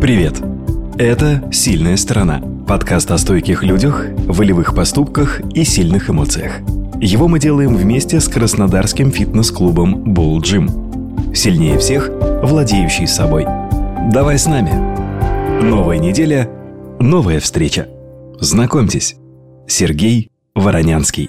Привет! Это «Сильная сторона» – подкаст о стойких людях, волевых поступках и сильных эмоциях. Его мы делаем вместе с краснодарским фитнес-клубом Bull Gym. Сильнее всех, владеющий собой. Давай с нами. Новая неделя, новая встреча. Знакомьтесь, Сергей Воронянский.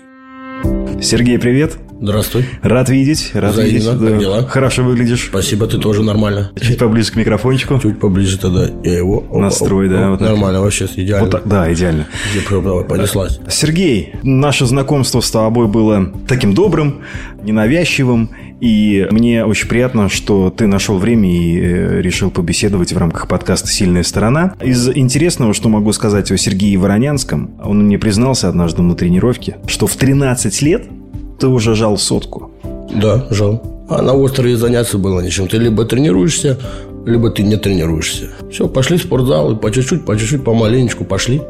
Сергей, привет! Здравствуй. Рад видеть, рад Взаимно. видеть. Как дела? Хорошо выглядишь. Спасибо, ты тоже нормально. Чуть поближе к микрофончику. Чуть поближе тогда я его... Настрой, оп, да, оп. вот. Нормально, вообще идеально. Вот так, да, идеально. Давай, понеслась. Сергей, наше знакомство с тобой было таким добрым, ненавязчивым, и мне очень приятно, что ты нашел время и э, решил побеседовать в рамках подкаста «Сильная сторона». Из интересного, что могу сказать о Сергее Воронянском, он мне признался однажды на тренировке, что в 13 лет ты уже жал сотку. Да, жал. А на острове заняться было нечем. Ты либо тренируешься, либо ты не тренируешься. Все, пошли в спортзал, и по чуть-чуть, по чуть-чуть, помаленечку пошли.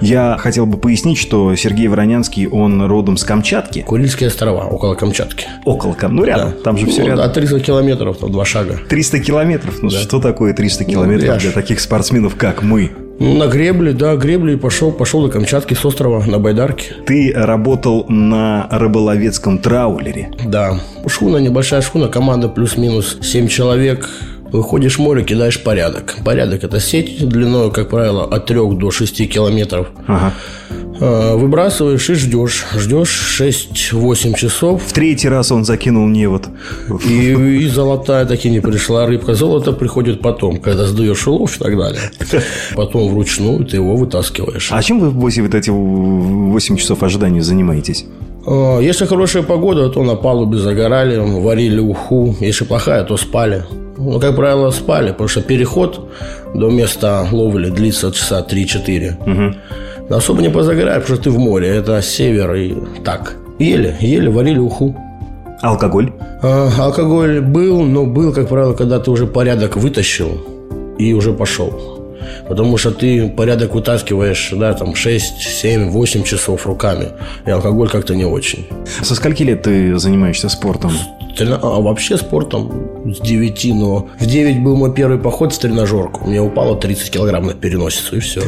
Я хотел бы пояснить, что Сергей Воронянский, он родом с Камчатки. Курильские острова, около Камчатки. Около Кам, ну рядом, там же все Ну, рядом. Да, 300 километров, там два шага. 300 километров. Ну, что такое 300 километров я для таких спортсменов, как мы? На гребле, да, гребли и пошел, пошел до Камчатки с острова на Байдарке. Ты работал на рыболовецком траулере. Да. Шхуна, небольшая шхуна, команда плюс-минус 7 человек. Выходишь в море, кидаешь порядок. Порядок – это сеть длиной, как правило, от 3 до 6 километров. Ага. Э, Выбрасываешь и ждешь. Ждешь 6-8 часов. В третий раз он закинул невод. И, и золотая таки не пришла рыбка. Золото приходит потом, когда сдаешь улов и так далее. Потом вручную ты его вытаскиваешь. А чем вы в вот эти 8 часов ожидания занимаетесь? Э, Если хорошая погода, то на палубе загорали, варили уху. Если плохая, то спали. Ну, как правило, спали, потому что переход до места ловли длится часа 3-4. Особо не позагораешь, потому что ты в море. Это север и так. Ели, ели, варили уху. Алкоголь? А, алкоголь был, но был, как правило, когда ты уже порядок вытащил и уже пошел. Потому что ты порядок вытаскиваешь, да, там 6, 7, 8 часов руками. И алкоголь как-то не очень. Со скольки лет ты занимаешься спортом? Трена- А вообще спортом с 9, но в 9 был мой первый поход в тренажерку. У меня упало 30 килограмм на переносицу, и все.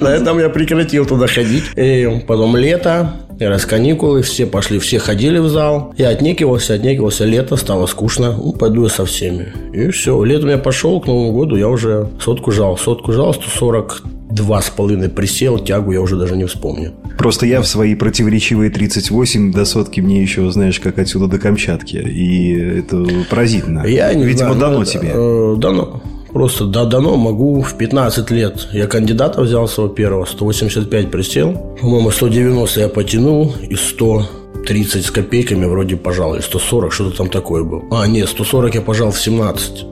На этом я прекратил туда ходить. И потом лето, и раз каникулы, все пошли, все ходили в зал. Я отнекивался, отнекивался. Лето стало скучно. Ну, пойду я со всеми. И все. Летом я пошел к Новому году, я уже сотку жал. Сотку жал, 142 с половиной присел, тягу я уже даже не вспомню. Просто я в свои противоречивые 38 до сотки мне еще, знаешь, как отсюда до Камчатки. И это поразительно. Я не Видимо, знаю, дано ну, тебе. э, дано. Просто да, дано могу в 15 лет. Я кандидата взял своего первого, 185 присел. По-моему, 190 я потянул и 130 с копейками вроде пожал. Или 140, что-то там такое было. А, нет, 140 я пожал в 17.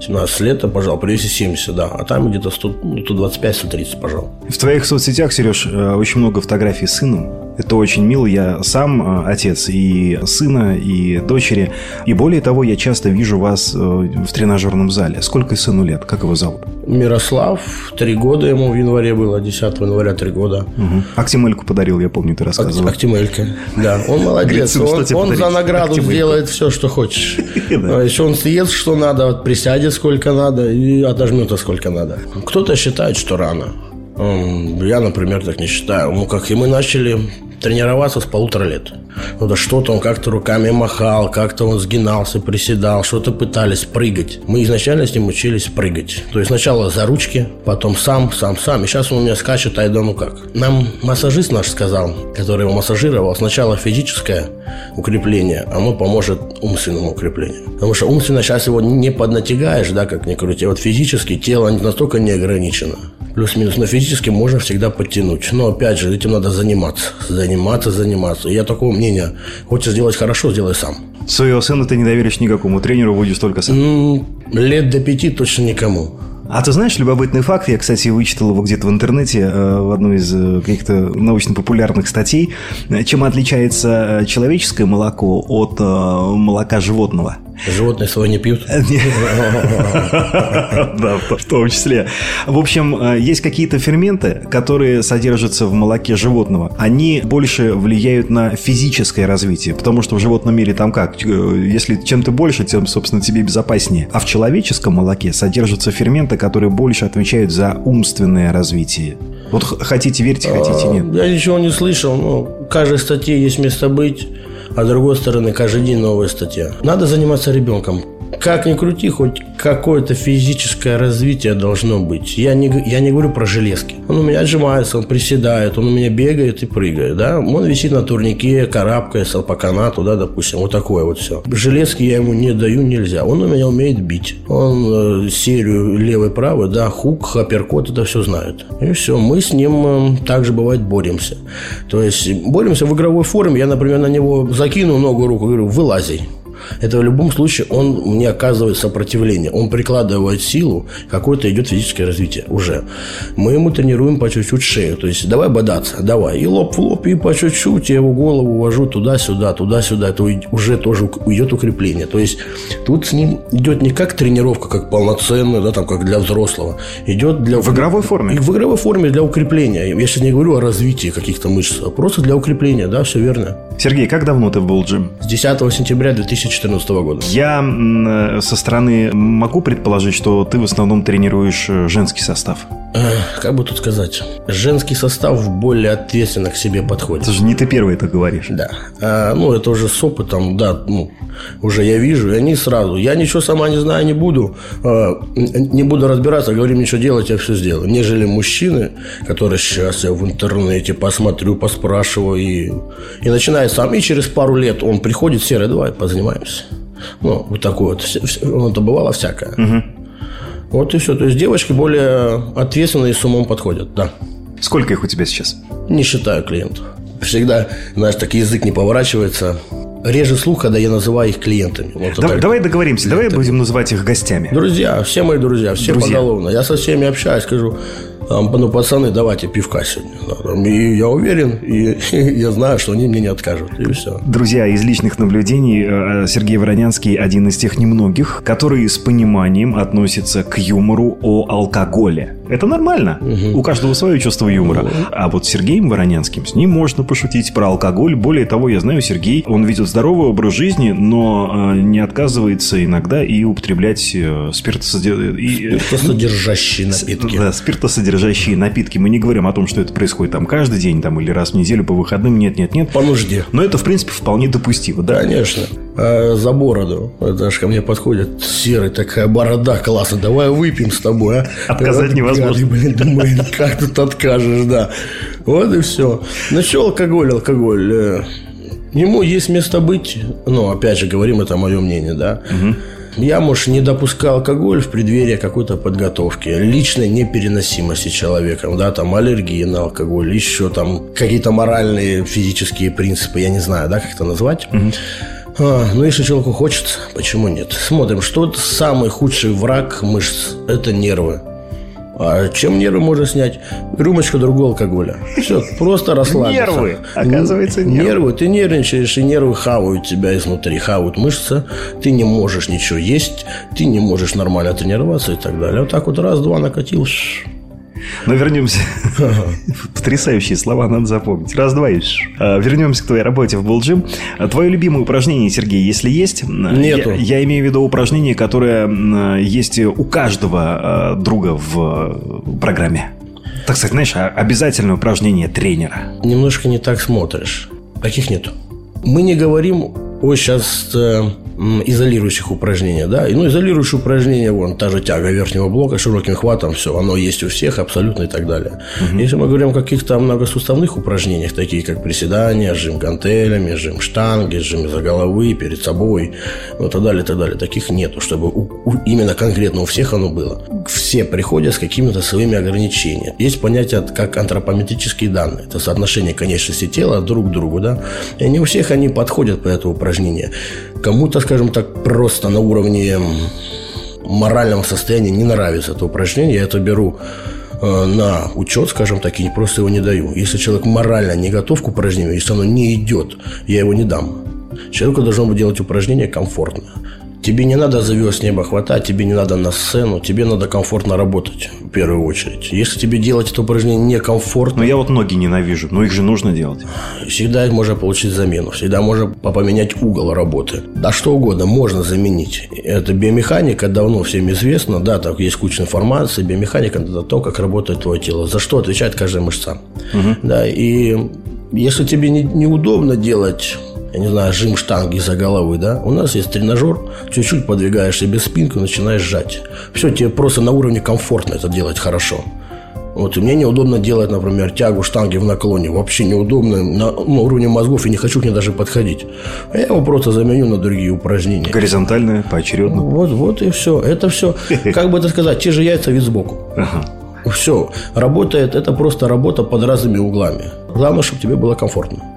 17 лет я пожал, при весе 70, да. А там где-то 100, ну, 125-130 пожал. В твоих соцсетях, Сереж, э, очень много фотографий с сыном. Это очень мило. Я сам э, отец и сына, и дочери. И более того, я часто вижу вас э, в тренажерном зале. Сколько сыну лет? Как его зовут? Мирослав, три года ему в январе было, 10 января три года. Угу. Актимельку подарил, я помню, ты рассказывал. Актимелька. Да, он молодец. Он, он за награду Актимельку. сделает все, что хочешь. А Еще он съест, что надо, присядет сколько надо и отожмет сколько надо. Кто-то считает, что рано. Я, например, так не считаю. Ну, как и мы начали тренироваться с полутора лет. Ну что-то он как-то руками махал, как-то он сгинался, приседал, что-то пытались прыгать. Мы изначально с ним учились прыгать. То есть сначала за ручки, потом сам, сам, сам. И сейчас он у меня скачет, а я думаю, как. Нам массажист наш сказал, который его массажировал, сначала физическое укрепление, оно поможет умственному укреплению. Потому что умственно сейчас его не поднатягаешь, да, как ни крути. А Вот физически тело настолько не ограничено. Плюс-минус, но физически можно всегда подтянуть. Но опять же, этим надо заниматься. Заниматься, заниматься. И я такого мнения. Хочешь сделать хорошо, сделай сам. Своего сына ты не доверишь никакому тренеру, будешь только сам. М, Лет до пяти точно никому. А ты знаешь любопытный факт? Я, кстати, вычитал его где-то в интернете, э, в одной из э, каких-то научно-популярных статей. Чем отличается э, человеческое молоко от молока животного? Животные свои не пьют? Да, в том числе. В общем, есть какие-то ферменты, которые содержатся в молоке животного. Они больше влияют на физическое развитие, потому что в животном мире там как? Если чем ты больше, тем, собственно, тебе безопаснее. А в человеческом молоке содержатся ферменты, которые больше отвечают за умственное развитие. Вот хотите верьте, хотите нет. Я ничего не слышал, но в каждой статье есть место быть а с другой стороны, каждый день новая статья. Надо заниматься ребенком. Как ни крути, хоть какое-то физическое развитие должно быть. Я не, я не говорю про железки. Он у меня отжимается, он приседает, он у меня бегает и прыгает, да. Он висит на турнике, карабкается по канату, да, допустим, вот такое вот все. Железки я ему не даю, нельзя. Он у меня умеет бить. Он э, серию левой-правой, да, хук, апперкот, это все знает. И все, мы с ним э, также бывает боремся. То есть боремся в игровой форме. Я, например, на него закину ногу, руку, говорю, вылази это в любом случае он мне оказывает сопротивление. Он прикладывает силу, какое-то идет физическое развитие уже. Мы ему тренируем по чуть-чуть шею. То есть давай бодаться, давай. И лоб в лоб, и по чуть-чуть я его голову вожу туда-сюда, туда-сюда. Это уже тоже идет укрепление. То есть тут с ним идет не как тренировка, как полноценная, да, там, как для взрослого. Идет для... В игровой форме? В игровой форме для укрепления. Я сейчас не говорю о развитии каких-то мышц, а просто для укрепления, да, все верно. Сергей, как давно ты в Булджим? С 10 сентября 2014 года. Я со стороны могу предположить, что ты в основном тренируешь э, женский состав. Как бы тут сказать? Женский состав более ответственно к себе подходит. Это же не ты первый это говоришь. Да. А, ну, это уже с опытом, да, ну, уже я вижу, и они сразу. Я ничего сама не знаю, не буду. А, не буду разбираться, говорим, ничего делать, я все сделаю. Нежели мужчины, которые сейчас я в интернете посмотрю, поспрашиваю, и, и начинает сам. И через пару лет он приходит, серый, давай позанимаемся. Ну, вот такое вот. Это бывало всякое. Угу. Вот и все. То есть девочки более ответственные с умом подходят, да. Сколько их у тебя сейчас? Не считаю клиентов. Всегда, знаешь, так язык не поворачивается. Реже слух, когда я называю их клиентами. Вот давай, давай договоримся, клиентами. давай будем называть их гостями. Друзья, все мои друзья, все друзья. поголовно. Я со всеми общаюсь, скажу, ну, пацаны, давайте пивка сегодня. И я уверен, и, я знаю, что они мне не откажут. И все. Друзья, из личных наблюдений э, Сергей Воронянский один из тех немногих, который с пониманием относится к юмору о алкоголе. Это нормально. Угу. У каждого свое чувство юмора. Угу. А вот с Сергеем Воронянским, с ним можно пошутить про алкоголь. Более того, я знаю, Сергей, он ведет здоровый образ жизни, но э, не отказывается иногда и употреблять э, спиртосодержащие... Спиртосодержащие напитки. Да, спиртосодержащие напитки. Мы не говорим о том, что это происходит там каждый день там, или раз в неделю по выходным. Нет, нет, нет. По нужде. Но это, в принципе, вполне допустимо. Да? Конечно. А за бороду. Это аж ко мне подходит серый такая борода классно. Давай выпьем с тобой, а? Отказать невозможно возможно. Блин, думаю, как тут откажешь, да. Вот и все. Ну что алкоголь, алкоголь? Э, ему есть место быть. Ну, опять же, говорим, это мое мнение, да. Угу. Я, может, не допускал алкоголь в преддверии какой-то подготовки, личной непереносимости человеком, да, там аллергии на алкоголь, еще там какие-то моральные, физические принципы, я не знаю, да, как это назвать. Угу. А, ну, если человеку хочется, почему нет? Смотрим, что самый худший враг мышц – это нервы. А чем нервы можно снять? Рюмочка другого алкоголя. Все, просто расслабиться. Нервы, оказывается, нервы. Нервы, ты нервничаешь, и нервы хавают тебя изнутри, хавают мышцы. Ты не можешь ничего есть, ты не можешь нормально тренироваться и так далее. Вот так вот раз-два накатил, но вернемся. Потрясающие слова надо запомнить. Раз, два и а, Вернемся к твоей работе в Булджим. А, твое любимое упражнение, Сергей, если есть? Нету. Я, я имею в виду упражнение, которое есть у каждого а, друга в программе. Так сказать, знаешь, обязательное упражнение тренера. Немножко не так смотришь. Таких нету. Мы не говорим о сейчас э, изолирующих упражнения, да, и, ну, изолирующие упражнения, вон, та же тяга верхнего блока широким хватом, все, оно есть у всех абсолютно и так далее. Угу. Если мы говорим о каких-то многосуставных упражнениях, такие как приседания, жим гантелями, жим штанги, жим за головы, перед собой, ну, и так далее, и так далее, таких нету, чтобы у, у, именно конкретно у всех оно было. Все приходят с какими-то своими ограничениями. Есть понятие как антропометрические данные, это соотношение конечности тела друг к другу, да, и не у всех они подходят по этому упражнению. Кому-то, скажем так, просто на уровне морального состояния не нравится это упражнение, я это беру э, на учет, скажем так, и просто его не даю. Если человек морально не готов к упражнению, если оно не идет, я его не дам. Человеку должно быть делать упражнение комфортно. Тебе не надо звезд неба хватать, тебе не надо на сцену, тебе надо комфортно работать в первую очередь. Если тебе делать это упражнение некомфортно... Но я вот ноги ненавижу, но их же нужно делать. Всегда можно получить замену, всегда можно поменять угол работы. Да что угодно можно заменить. Это биомеханика давно всем известно, да, так есть куча информации. Биомеханика – это то, как работает твое тело, за что отвечает каждая мышца. Угу. Да, и если тебе не, неудобно делать я не знаю, жим штанги за головы, да, у нас есть тренажер, чуть-чуть подвигаешь себе спинку, начинаешь сжать. Все, тебе просто на уровне комфортно это делать хорошо. Вот, и мне неудобно делать, например, тягу штанги в наклоне. Вообще неудобно на, на уровне мозгов, и не хочу к ней даже подходить. А я его просто заменю на другие упражнения. Горизонтальное, поочередно. Вот, вот и все. Это все, как бы это сказать, те же яйца вид сбоку. Ага. Все. Работает, это просто работа под разными углами. Главное, чтобы тебе было комфортно.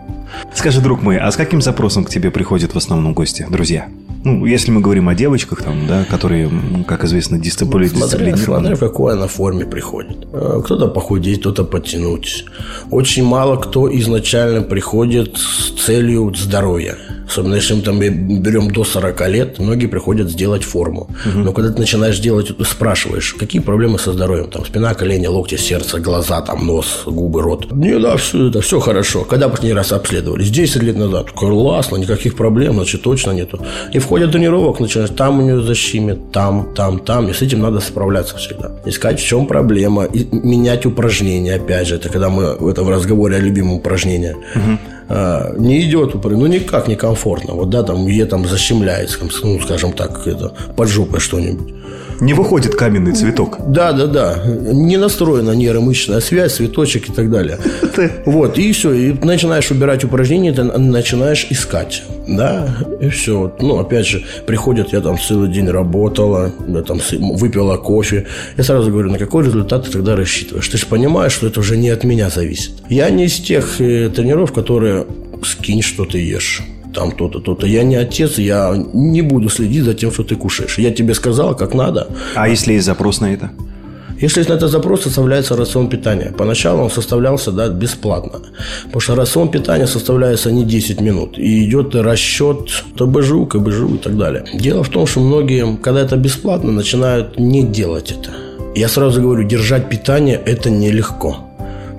Скажи, друг мой, а с каким запросом к тебе приходят в основном гости, друзья? Ну, если мы говорим о девочках, там, да, которые, как известно, дисциплини... Ну, смотря, смотря в какой она форме приходит. Э, кто-то похудеть, кто-то подтянуть. Очень мало кто изначально приходит с целью здоровья. Особенно если мы там берем до 40 лет, многие приходят сделать форму. Угу. Но когда ты начинаешь делать, спрашиваешь, какие проблемы со здоровьем? Там спина, колени, локти, сердце, глаза, там нос, губы, рот. Не, да, все это все хорошо. Когда последний раз обследовались? 10 лет назад. Классно, никаких проблем, значит, точно нету. И в ходе тренировок начинаешь, там у нее защимет, там, там, там. И с этим надо справляться всегда. Искать, в чем проблема. И менять упражнения, опять же. Это когда мы в разговоре о любимом упражнении. Угу а, не идет, ну никак не комфортно. Вот да, там ей там защемляется, ну, скажем так, это под жопой что-нибудь. Не выходит каменный цветок. Да, да, да. Не настроена нейромышечная связь, цветочек и так далее. Вот, и все. И начинаешь убирать упражнения, ты начинаешь искать. Да, и все. Ну, опять же, приходят, я там целый день работала, я там выпила кофе. Я сразу говорю, на какой результат ты тогда рассчитываешь? Ты же понимаешь, что это уже не от меня зависит. Я не из тех э, тренеров, которые скинь, что ты ешь там то-то, то-то. Я не отец, я не буду следить за тем, что ты кушаешь. Я тебе сказал, как надо. А если есть запрос на это? Если на этот запрос составляется рацион питания. Поначалу он составлялся да, бесплатно. Потому что рацион питания составляется не 10 минут. И идет расчет ТБЖУ, КБЖУ и так далее. Дело в том, что многие, когда это бесплатно, начинают не делать это. Я сразу говорю, держать питание – это нелегко.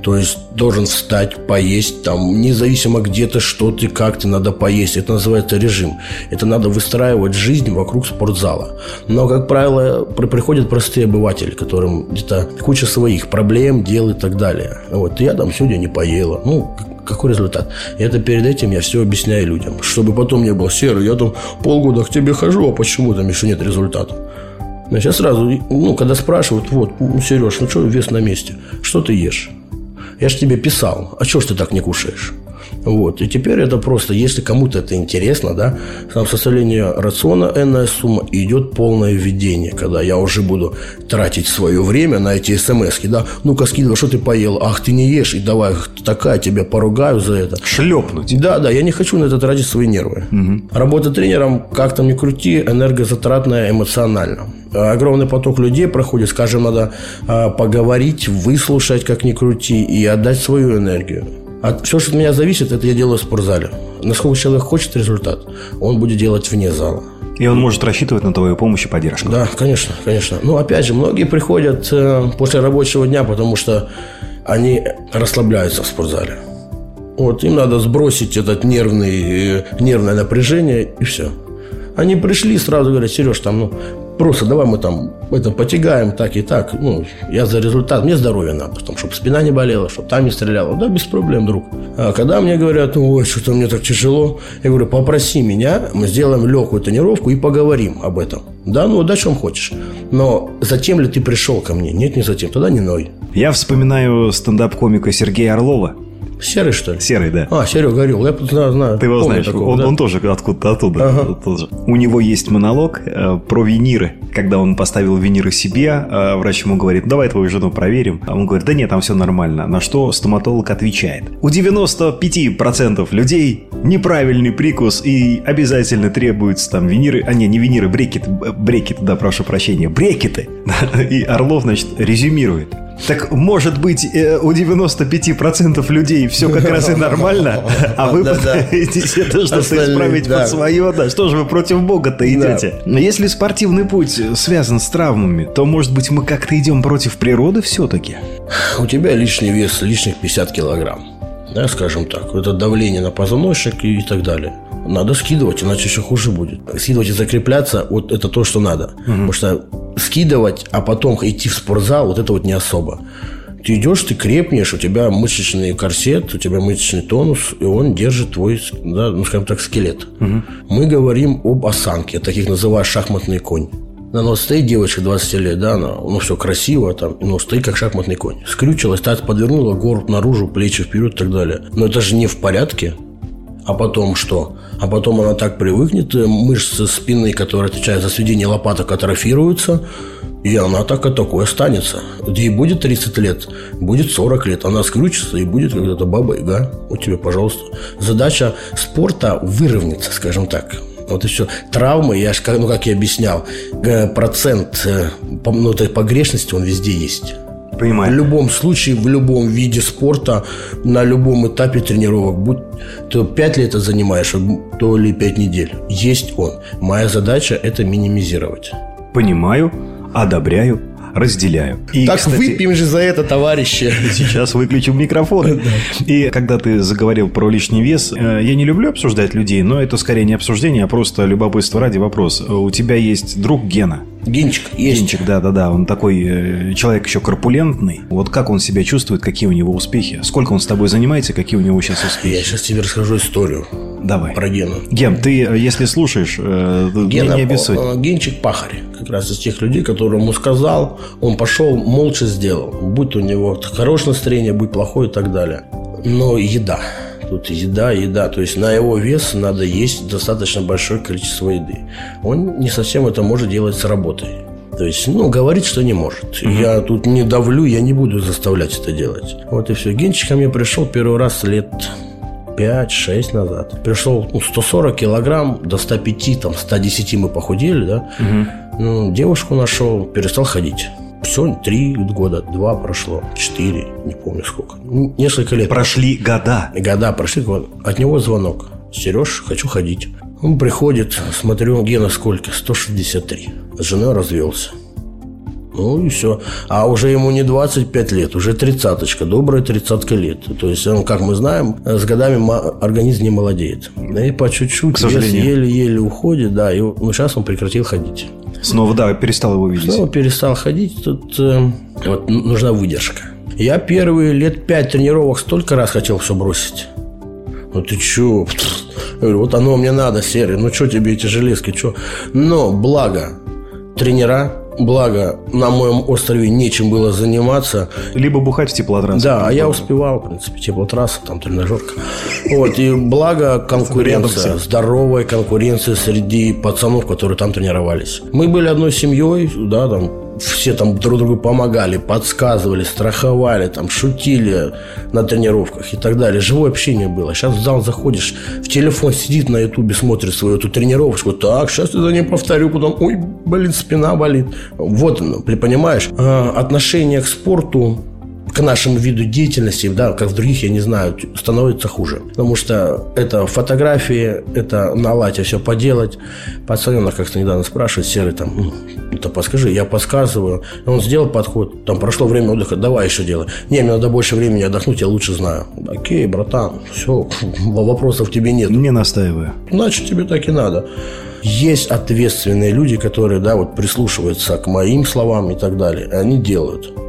То есть должен встать, поесть, там, независимо где ты, что ты, как ты, надо поесть. Это называется режим. Это надо выстраивать жизнь вокруг спортзала. Но, как правило, приходят простые обыватели, которым где-то куча своих проблем, дел и так далее. Вот, я там сегодня не поела. Ну, какой результат? Это перед этим я все объясняю людям, чтобы потом не было серый. Я там полгода к тебе хожу, а почему там еще нет результата? Сейчас сразу, ну, когда спрашивают, вот, Сереж, ну что, вес на месте, что ты ешь? Я же тебе писал, а чего ж ты так не кушаешь? Вот. И теперь это просто, если кому-то это интересно, да, сам составление рациона энная сумма и идет полное введение, когда я уже буду тратить свое время на эти смс да, ну-ка скидывай, что ты поел, ах, ты не ешь, и давай, такая, тебя поругаю за это. Шлепнуть. Да, да, я не хочу на это тратить свои нервы. Угу. Работа тренером, как там ни крути, энергозатратная эмоционально огромный поток людей проходит, скажем, надо а, поговорить, выслушать, как ни крути, и отдать свою энергию. А все, что от меня зависит, это я делаю в спортзале. Насколько человек хочет результат, он будет делать вне зала. И он может рассчитывать на твою помощь и поддержку. Да, конечно, конечно. Ну, опять же, многие приходят э, после рабочего дня, потому что они расслабляются в спортзале. Вот, им надо сбросить этот нервный, э, нервное напряжение, и все. Они пришли, сразу говорят, Сереж, там, ну, Просто давай мы там это потягаем так и так. Ну, я за результат. Мне здоровье надо, потом, чтобы спина не болела, чтобы там не стреляло. Да, без проблем, друг. А когда мне говорят, ой, что-то мне так тяжело, я говорю, попроси меня, мы сделаем легкую тренировку и поговорим об этом. Да, ну, да, чем хочешь. Но затем ли ты пришел ко мне? Нет, не затем. Тогда не ной. Я вспоминаю стендап-комика Сергея Орлова. Серый, что ли? Серый, да. А, Серега Горел. Я знаю, знаю. Ты его знаешь. Такого, он, да? он тоже откуда-то оттуда. Ага. Тоже. У него есть монолог э, про виниры. Когда он поставил виниры себе, э, врач ему говорит, давай твою жену проверим. А он говорит, да нет, там все нормально. На что стоматолог отвечает. У 95% людей неправильный прикус и обязательно требуются там виниры. А не, не виниры, брекеты. Брекеты, да, прошу прощения. Брекеты. И Орлов, значит, резюмирует. Так может быть э, у 95% людей все как раз и нормально, а вы пытаетесь это что-то исправить под свое, да. Что же вы против Бога-то идете? Но если спортивный путь связан с травмами, то может быть мы как-то идем против природы все-таки? У тебя лишний вес, лишних 50 килограмм. Да, скажем так. Это давление на позвоночник и так далее. Надо скидывать, иначе еще хуже будет. Скидывать и закрепляться, вот это то, что надо. Угу. Потому что скидывать, а потом идти в спортзал, вот это вот не особо. Ты идешь, ты крепнешь, у тебя мышечный корсет, у тебя мышечный тонус, и он держит твой, да, ну, скажем так, скелет. Угу. Мы говорим об осанке, таких называю шахматный конь. Да, ну, стоит девочка 20 лет, да, она, ну, все красиво, там, ну, стоит как шахматный конь. Скрючилась, так подвернула горб наружу, плечи вперед и так далее. Но это же не в порядке. А потом что? А потом она так привыкнет, э, мышцы спины, которые отвечают за сведение лопаток, атрофируются, и она так и такой останется. Ей будет 30 лет, будет 40 лет, она скрючится и будет когда-то баба яга. Вот тебе, пожалуйста. Задача спорта выровняться, скажем так. Вот и все. Травмы, я, ну, как я объяснял, э, процент э, ну, этой погрешности, он везде есть. Понимаю. В любом случае, в любом виде спорта, на любом этапе тренировок, будь то 5 лет занимаешь, то ли 5 недель, есть он. Моя задача – это минимизировать. Понимаю, одобряю, разделяю. И, так кстати, выпьем же за это, товарищи. Сейчас выключим микрофон. И когда ты заговорил про лишний вес, э, я не люблю обсуждать людей, но это скорее не обсуждение, а просто любопытство ради вопрос. У тебя есть друг Гена. Генчик есть. Генчик, да, да, да. Он такой э, человек еще корпулентный. Вот как он себя чувствует, какие у него успехи? Сколько он с тобой занимается, какие у него сейчас успехи? Я сейчас тебе расскажу историю. Давай. Про Гену. Ген, ты, э, если слушаешь, э, Гена, не обессудь. Генчик пахарь. Как раз из тех людей, которые ему сказал, он пошел, молча сделал. Будь у него хорошее настроение, будь плохое и так далее. Но еда. Тут еда, еда. То есть на его вес надо есть достаточно большое количество еды. Он не совсем это может делать с работой. То есть, ну, говорит, что не может. Угу. Я тут не давлю, я не буду заставлять это делать. Вот и все. Генчик ко мне пришел первый раз лет 5-6 назад. Пришел ну, 140 килограмм, до 105, там, 110 мы похудели, да. Угу. Ну, девушку нашел, перестал ходить. Все, три года, два прошло, четыре, не помню сколько. Несколько лет. Прошли года. Года прошли. От него звонок. Сереж, хочу ходить. Он приходит, смотрю, Гена сколько? 163. С женой развелся. Ну и все. А уже ему не 25 лет, уже тридцаточка, добрая тридцатка лет. То есть, он, как мы знаем, с годами организм не молодеет. И по чуть-чуть вес еле-еле уходит, да, и ну, сейчас он прекратил ходить. Снова, да, перестал его видеть. Снова перестал ходить. Тут э, вот, нужна выдержка. Я первые лет пять тренировок столько раз хотел все бросить. Ну ты чё? Я говорю, вот оно мне надо, серый. Ну что тебе эти железки, что? Но благо тренера Благо, на моем острове нечем было заниматься. Либо бухать в теплотрассе. Да, а я успевал, в принципе, теплотрасса, там тренажерка. Вот, и благо конкуренция, здоровая конкуренция среди пацанов, которые там тренировались. Мы были одной семьей, да, там все там друг другу помогали, подсказывали, страховали, там шутили на тренировках и так далее. Живое общение было. Сейчас в зал заходишь, в телефон сидит на ютубе, смотрит свою эту тренировочку. Так, сейчас я за ней повторю, потом, ой, блин, спина болит. Вот оно, понимаешь? А, отношение к спорту к нашему виду деятельности, да, как в других, я не знаю, становится хуже. Потому что это фотографии, это на лате все поделать. Пацаненок как-то недавно спрашивает, Серый, там, это подскажи, я подсказываю. Он сделал подход, там прошло время отдыха, давай еще делай. Не, мне надо больше времени отдохнуть, я лучше знаю. Окей, братан, все, вопросов тебе нет. Не настаиваю. Значит, тебе так и надо. Есть ответственные люди, которые, да, вот прислушиваются к моим словам и так далее. И они делают.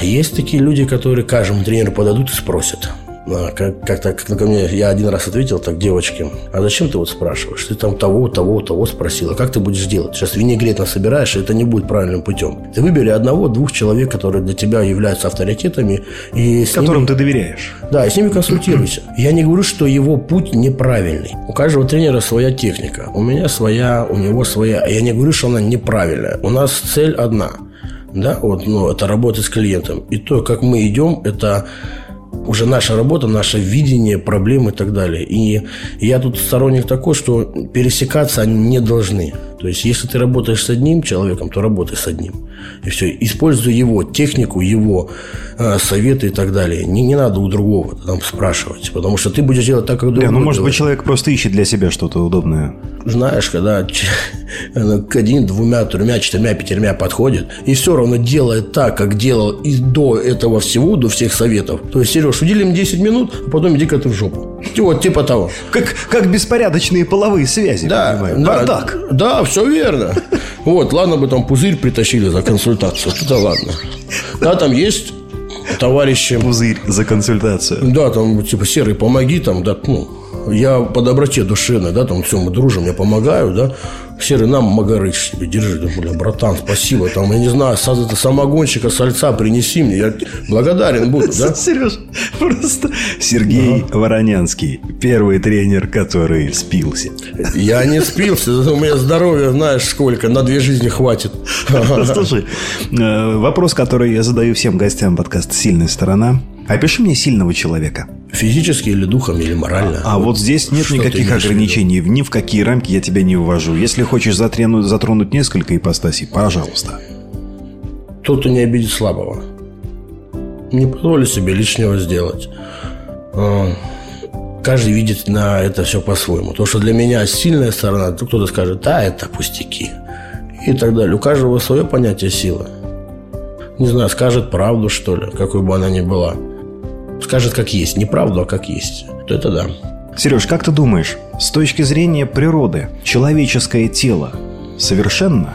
Есть такие люди, которые каждому тренеру подадут и спросят. А, как-то как ко мне, я один раз ответил так девочке, а зачем ты вот спрашиваешь? Ты там того, того, того спросила. Как ты будешь делать? Сейчас винегрет насобираешь, и это не будет правильным путем. Ты выбери одного-двух человек, которые для тебя являются авторитетами. И с Которым ними, ты доверяешь. Да, и с ними консультируйся. Я не говорю, что его путь неправильный. У каждого тренера своя техника. У меня своя, у него своя. Я не говорю, что она неправильная. У нас цель одна – да, вот, ну, это работа с клиентом. И то, как мы идем, это уже наша работа, наше видение проблем и так далее. И я тут сторонник такой, что пересекаться они не должны. То есть, если ты работаешь с одним человеком, то работай с одним. И все. Используй его технику, его э, советы и так далее. Не, не надо у другого там спрашивать. Потому что ты будешь делать так, как другой Да, ну, может делает. быть, человек просто ищет для себя что-то удобное. Знаешь, когда к один, двумя, тремя, четырьмя, пятермя подходит, и все равно делает так, как делал и до этого всего, до всех советов. То есть, Сереж, удели мне 10 минут, а потом иди-ка ты в жопу. Вот, типа того. Как, как беспорядочные половые связи, Да, понимаю. да, Бардак. да, все верно. Вот, ладно бы там пузырь притащили за консультацию. Это ладно. Да, там есть товарищи. Пузырь за консультацию. Да, там, типа, Серый, помоги, там, да, ну, я по доброте душевной, да, там, все, мы дружим, я помогаю, да. Серый, нам магарыч себе, держи, да, бля, братан, спасибо, там, я не знаю, са- это, самогонщика, сальца принеси мне, я благодарен буду, да. Сереж, просто Сергей Воронянский, первый тренер, который спился. Я не спился, у меня здоровья, знаешь, сколько, на две жизни хватит. Слушай, э, вопрос, который я задаю всем гостям подкаста «Сильная сторона». Опиши мне сильного человека. Физически или духом, или морально. А вот здесь нет никаких имеешь в ограничений. Ни в какие рамки я тебя не ввожу. Если хочешь затронуть, затронуть несколько ипостасей, пожалуйста. Тот, кто не обидит слабого. Не позволю себе лишнего сделать. А, Каждый видит на это все по-своему. То, что для меня сильная сторона, то кто-то скажет, да, это пустяки. И так далее. У каждого свое понятие силы. Не знаю, скажет правду, что ли, какой бы она ни была. Скажет, как есть. Не правду, а как есть. То это да. Сереж, как ты думаешь, с точки зрения природы, человеческое тело совершенно?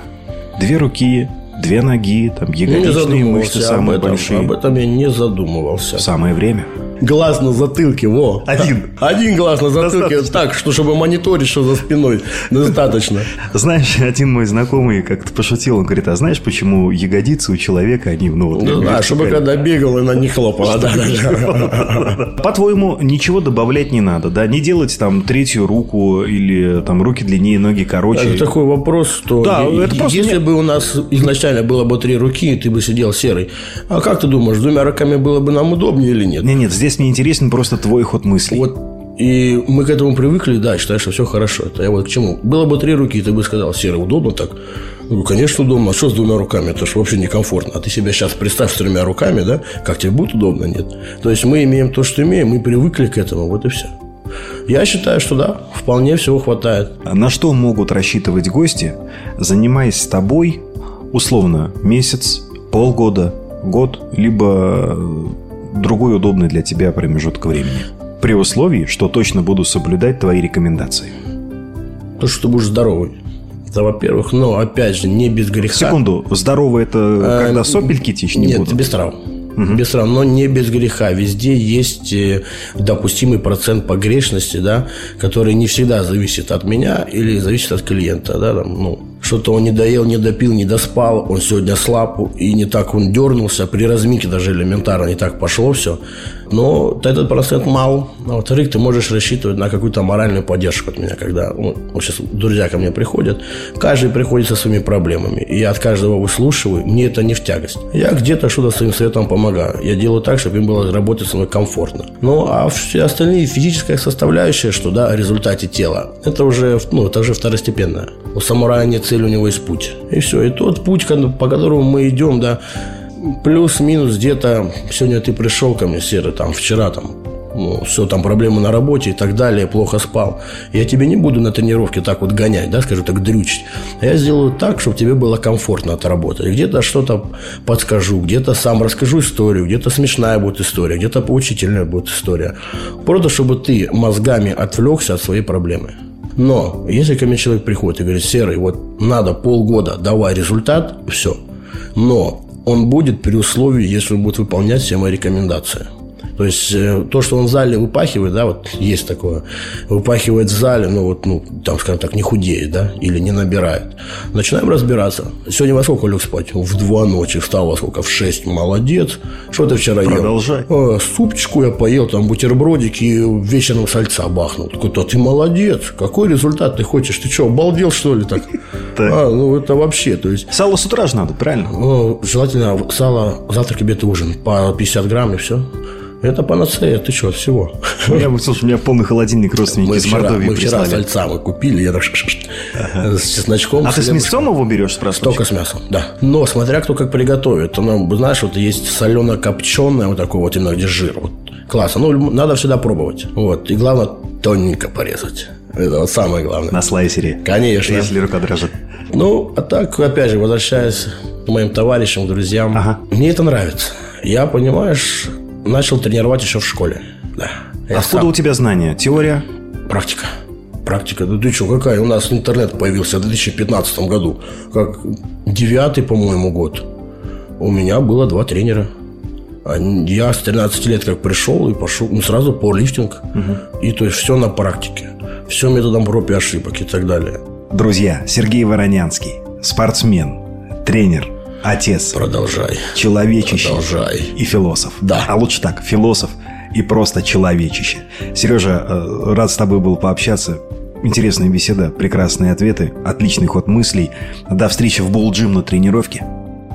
Две руки, две ноги, там ягодичные мышцы задумывался об самые этом. большие. Об этом я не задумывался. Самое время. Глаз на затылке, во. Один. Один глаз на затылке, Достаточно. так, что чтобы мониторить, что за спиной. Достаточно. Знаешь, один мой знакомый как-то пошутил, он говорит, а знаешь, почему ягодицы у человека, они, ну, вот... Ну, да, чтобы вертикально?» когда бегал, хлопала. Да, да, да. По-твоему, ничего добавлять не надо, да? Не делать там третью руку или там руки длиннее, ноги короче. Это такой вопрос, что Да, это просто если бы у нас изначально было бы три руки, ты бы сидел серый. А как ты думаешь, двумя руками было бы нам удобнее или нет? Нет, нет, здесь мне интересен просто твой ход мыслей. Вот и мы к этому привыкли, да, считаешь, что все хорошо. Это я вот к чему. Было бы три руки, ты бы сказал, серый, удобно так? Ну, конечно, удобно. А что с двумя руками? Это же вообще некомфортно. А ты себя сейчас представь с тремя руками, да? Как тебе будет удобно? Нет. То есть мы имеем то, что имеем, мы привыкли к этому, вот и все. Я считаю, что да, вполне всего хватает. А На что могут рассчитывать гости, занимаясь с тобой, условно, месяц, полгода, год, либо э, другой удобный для тебя промежуток времени? При условии, что точно буду соблюдать твои рекомендации. То, что ты будешь здоровый. Это, во-первых, но, опять же, не без греха. Секунду, здорово это А, когда сопельки течь не Нет, будут? без трав. Без трав, но не без греха. Везде есть э, допустимый процент погрешности, да, который не всегда зависит от меня или зависит от клиента. Да, там, ну, что-то он не доел, не допил, не доспал, он сегодня слаб, и не так он дернулся, при разминке даже элементарно не так пошло все. Но этот процент мал. А во-вторых, ты можешь рассчитывать на какую-то моральную поддержку от меня, когда ну, сейчас друзья ко мне приходят, каждый приходит со своими проблемами, и я от каждого выслушиваю, мне это не в тягость. Я где-то что-то своим советом помогаю. Я делаю так, чтобы им было работать со мной комфортно. Ну, а все остальные физическая составляющая, что да, результате тела, это уже, ну, это уже второстепенное. У самурая нет цели, у него есть путь. И все. И тот путь, по которому мы идем, да, плюс-минус где-то сегодня ты пришел ко мне, Серый, там, вчера там, ну, все, там проблемы на работе и так далее, плохо спал. Я тебе не буду на тренировке так вот гонять, да, скажу так, дрючить. А я сделаю так, чтобы тебе было комфортно от работы. Где-то что-то подскажу, где-то сам расскажу историю, где-то смешная будет история, где-то поучительная будет история. Просто, чтобы ты мозгами отвлекся от своей проблемы. Но если ко мне человек приходит и говорит, Серый, вот надо полгода, давай результат, все. Но он будет при условии, если он будет выполнять все мои рекомендации. То есть э, то, что он в зале выпахивает, да, вот есть такое, выпахивает в зале, ну вот, ну, там, скажем так, не худеет, да, или не набирает. Начинаем разбираться. Сегодня во сколько лег спать? В два ночи. Встал во сколько? В шесть. Молодец. Что ты вчера ел? Продолжай. «Э, супчику я поел, там бутербродик и вечером сальца бахнул. Такой, то ты молодец. Какой результат ты хочешь? Ты что, обалдел, что ли, так? Так. А, ну это вообще, то есть... Сало с утра же надо, правильно? Ну, желательно сало, завтрак, обед и ужин. По 50 грамм и все. Это панацея, ты что, всего. У меня, слушай, у меня полный холодильник родственники Мы из вчера, Мордовии мы вчера прислали. сальца мы купили, я так с чесночком. А ты с мясом его берешь, спрашиваешь? Только с мясом, да. Но смотря кто как приготовит. Оно, знаешь, вот есть солено-копченое, вот такое вот именно, где жир. Вот. Классно. Ну, надо всегда пробовать. Вот. И главное, тоненько порезать. Это вот самое главное. На слайсере. Конечно. Если рука дрожит. Ну, а так, опять же, возвращаясь к моим товарищам, друзьям, Ага. мне это нравится. Я, понимаешь, начал тренировать еще в школе. Да. Я Откуда сам- у тебя знания? Теория? Практика. Практика. Да ты что, какая? У нас интернет появился в 2015 году. Как девятый, по-моему, год. У меня было два тренера. Я с 13 лет как пришел и пошел, ну, сразу пауэрлифтинг. И то есть все на практике. Все методом проб и ошибок и так далее. Друзья, Сергей Воронянский. Спортсмен, тренер, отец, Продолжай. человечище Продолжай. и философ. Да. А лучше так, философ и просто человечище. Сережа, э, рад с тобой был пообщаться. Интересная беседа, прекрасные ответы, отличный ход мыслей. До встречи в Булджим на тренировке.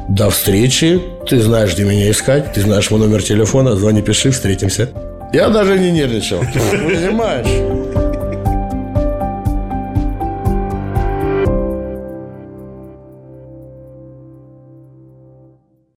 До встречи. Ты знаешь, где меня искать. Ты знаешь мой номер телефона. Звони, пиши, встретимся. Я даже не нервничал. Понимаешь?